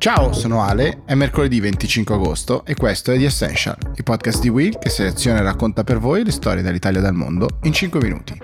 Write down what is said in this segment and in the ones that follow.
Ciao, sono Ale, è mercoledì 25 agosto e questo è The Essential, il podcast di Will che seleziona e racconta per voi le storie dall'Italia e dal mondo in 5 minuti.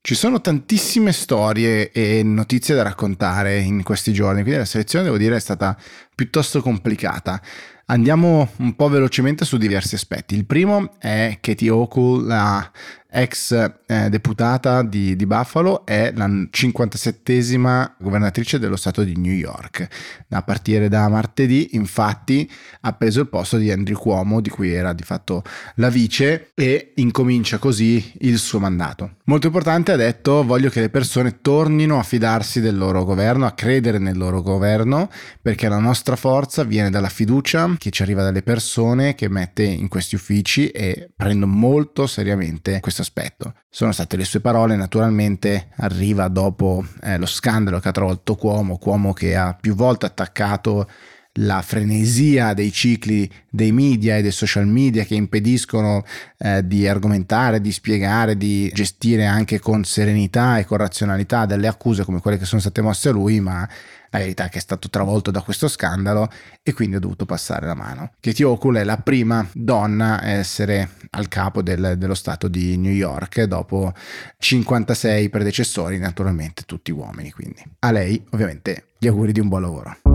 Ci sono tantissime storie e notizie da raccontare in questi giorni, quindi la selezione devo dire è stata piuttosto complicata. Andiamo un po' velocemente su diversi aspetti. Il primo è Katie Hochul, la ex eh, deputata di, di, Buffalo, è la 57esima governatrice dello Stato di New York. A partire da martedì, infatti, ha preso il posto di Andrew Cuomo, di cui era di fatto la vice, e incomincia così il suo mandato. Molto importante, ha detto, voglio che le persone tornino a fidarsi del loro governo, a credere nel loro governo, perché la nostra forza viene dalla fiducia che ci arriva dalle persone che mette in questi uffici e prendo molto seriamente aspetto. Sono state le sue parole, naturalmente arriva dopo eh, lo scandalo che ha travolto Cuomo, Cuomo che ha più volte attaccato la frenesia dei cicli dei media e dei social media che impediscono eh, di argomentare, di spiegare, di gestire anche con serenità e con razionalità delle accuse come quelle che sono state mosse a lui, ma la verità è che è stato travolto da questo scandalo e quindi ha dovuto passare la mano. Katie Hochul è la prima donna a essere al capo del, dello Stato di New York dopo 56 predecessori, naturalmente tutti uomini, quindi a lei ovviamente gli auguri di un buon lavoro.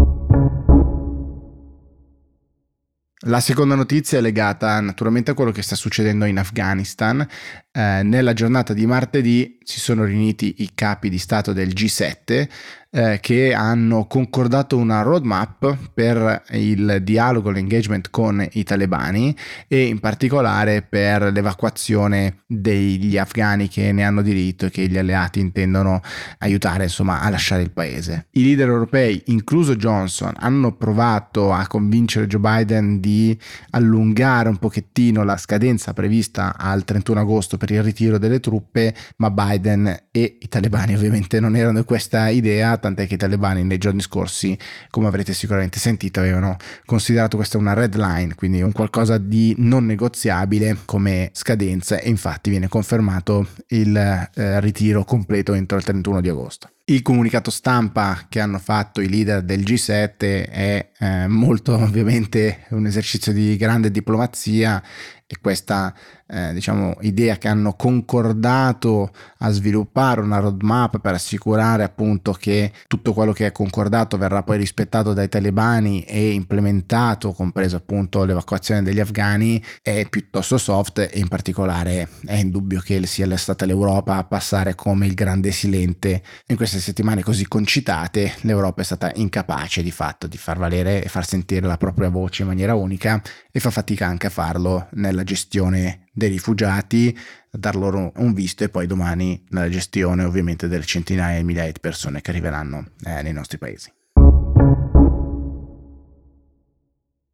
La seconda notizia è legata naturalmente a quello che sta succedendo in Afghanistan. Eh, nella giornata di martedì si sono riuniti i capi di Stato del G7 eh, che hanno concordato una roadmap per il dialogo, l'engagement con i talebani e in particolare per l'evacuazione degli afghani che ne hanno diritto e che gli alleati intendono aiutare insomma a lasciare il paese. I leader europei, incluso Johnson, hanno provato a convincere Joe Biden di allungare un pochettino la scadenza prevista al 31 agosto per il ritiro delle truppe, ma Biden e i talebani ovviamente non erano questa idea tant'è che i talebani nei giorni scorsi, come avrete sicuramente sentito, avevano considerato questa una red line, quindi un qualcosa di non negoziabile come scadenza e infatti viene confermato il eh, ritiro completo entro il 31 di agosto. Il comunicato stampa che hanno fatto i leader del G7 è eh, molto ovviamente un esercizio di grande diplomazia e questa eh, diciamo, idea che hanno concordato a sviluppare una roadmap per assicurare appunto che tutto quello che è concordato verrà poi rispettato dai talebani e implementato, compreso appunto l'evacuazione degli afghani, è piuttosto soft e in particolare è indubbio che sia stata l'Europa a passare come il grande silente. In queste settimane così concitate, l'Europa è stata incapace di fatto di far valere e far sentire la propria voce in maniera unica e fa fatica anche a farlo nella gestione dei rifugiati, dar loro un visto e poi domani nella gestione ovviamente delle centinaia e migliaia di persone che arriveranno eh, nei nostri paesi.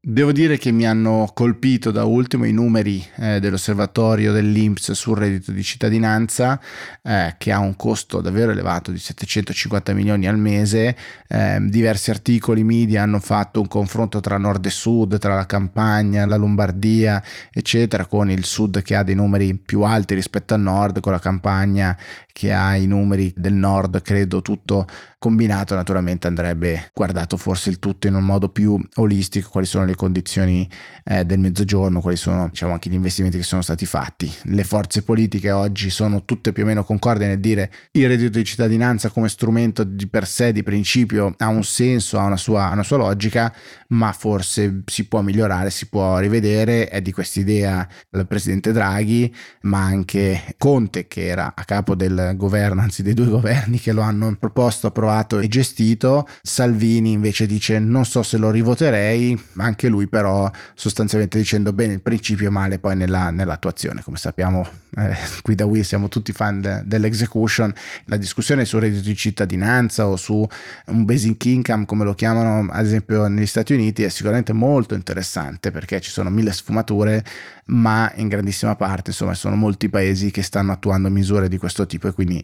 Devo dire che mi hanno colpito da ultimo i numeri eh, dell'osservatorio dell'Inps sul reddito di cittadinanza eh, che ha un costo davvero elevato di 750 milioni al mese. Eh, diversi articoli media hanno fatto un confronto tra nord e sud, tra la Campania, la Lombardia, eccetera, con il sud che ha dei numeri più alti rispetto al nord, con la Campania che ha i numeri del nord, credo tutto combinato naturalmente andrebbe guardato forse il tutto in un modo più olistico, quali sono le condizioni eh, del mezzogiorno, quali sono diciamo anche gli investimenti che sono stati fatti. Le forze politiche oggi sono tutte più o meno concordi nel dire il reddito di cittadinanza come strumento di per sé, di principio, ha un senso, ha una sua, una sua logica, ma forse si può migliorare, si può rivedere, è di questa idea il presidente Draghi, ma anche Conte che era a capo del governo, anzi dei due governi che lo hanno proposto, approvato approvato e gestito. Salvini invece dice non so se lo rivoterei, anche lui però sostanzialmente dicendo bene il principio male poi nella, nell'attuazione. Come sappiamo eh, qui da Will siamo tutti fan de, dell'execution, la discussione sul reddito di cittadinanza o su un basic income come lo chiamano ad esempio negli Stati Uniti è sicuramente molto interessante perché ci sono mille sfumature ma in grandissima parte insomma sono molti paesi che stanno attuando misure di questo tipo e quindi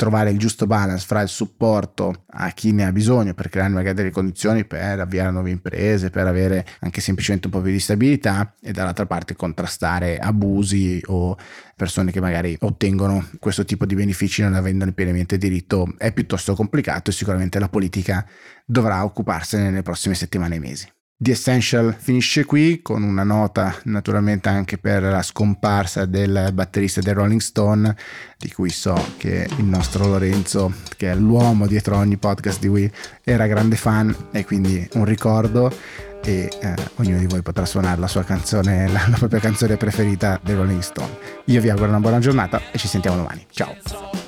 trovare il giusto balance fra il supporto a chi ne ha bisogno per creare magari delle condizioni per avviare nuove imprese, per avere anche semplicemente un po' più di stabilità e dall'altra parte contrastare abusi o persone che magari ottengono questo tipo di benefici non avendone pienamente diritto è piuttosto complicato e sicuramente la politica dovrà occuparsene nelle prossime settimane e mesi. The Essential finisce qui con una nota naturalmente anche per la scomparsa del batterista dei Rolling Stone di cui so che il nostro Lorenzo che è l'uomo dietro ogni podcast di Wii era grande fan e quindi un ricordo e eh, ognuno di voi potrà suonare la sua canzone, la, la propria canzone preferita dei Rolling Stone. Io vi auguro una buona giornata e ci sentiamo domani. Ciao!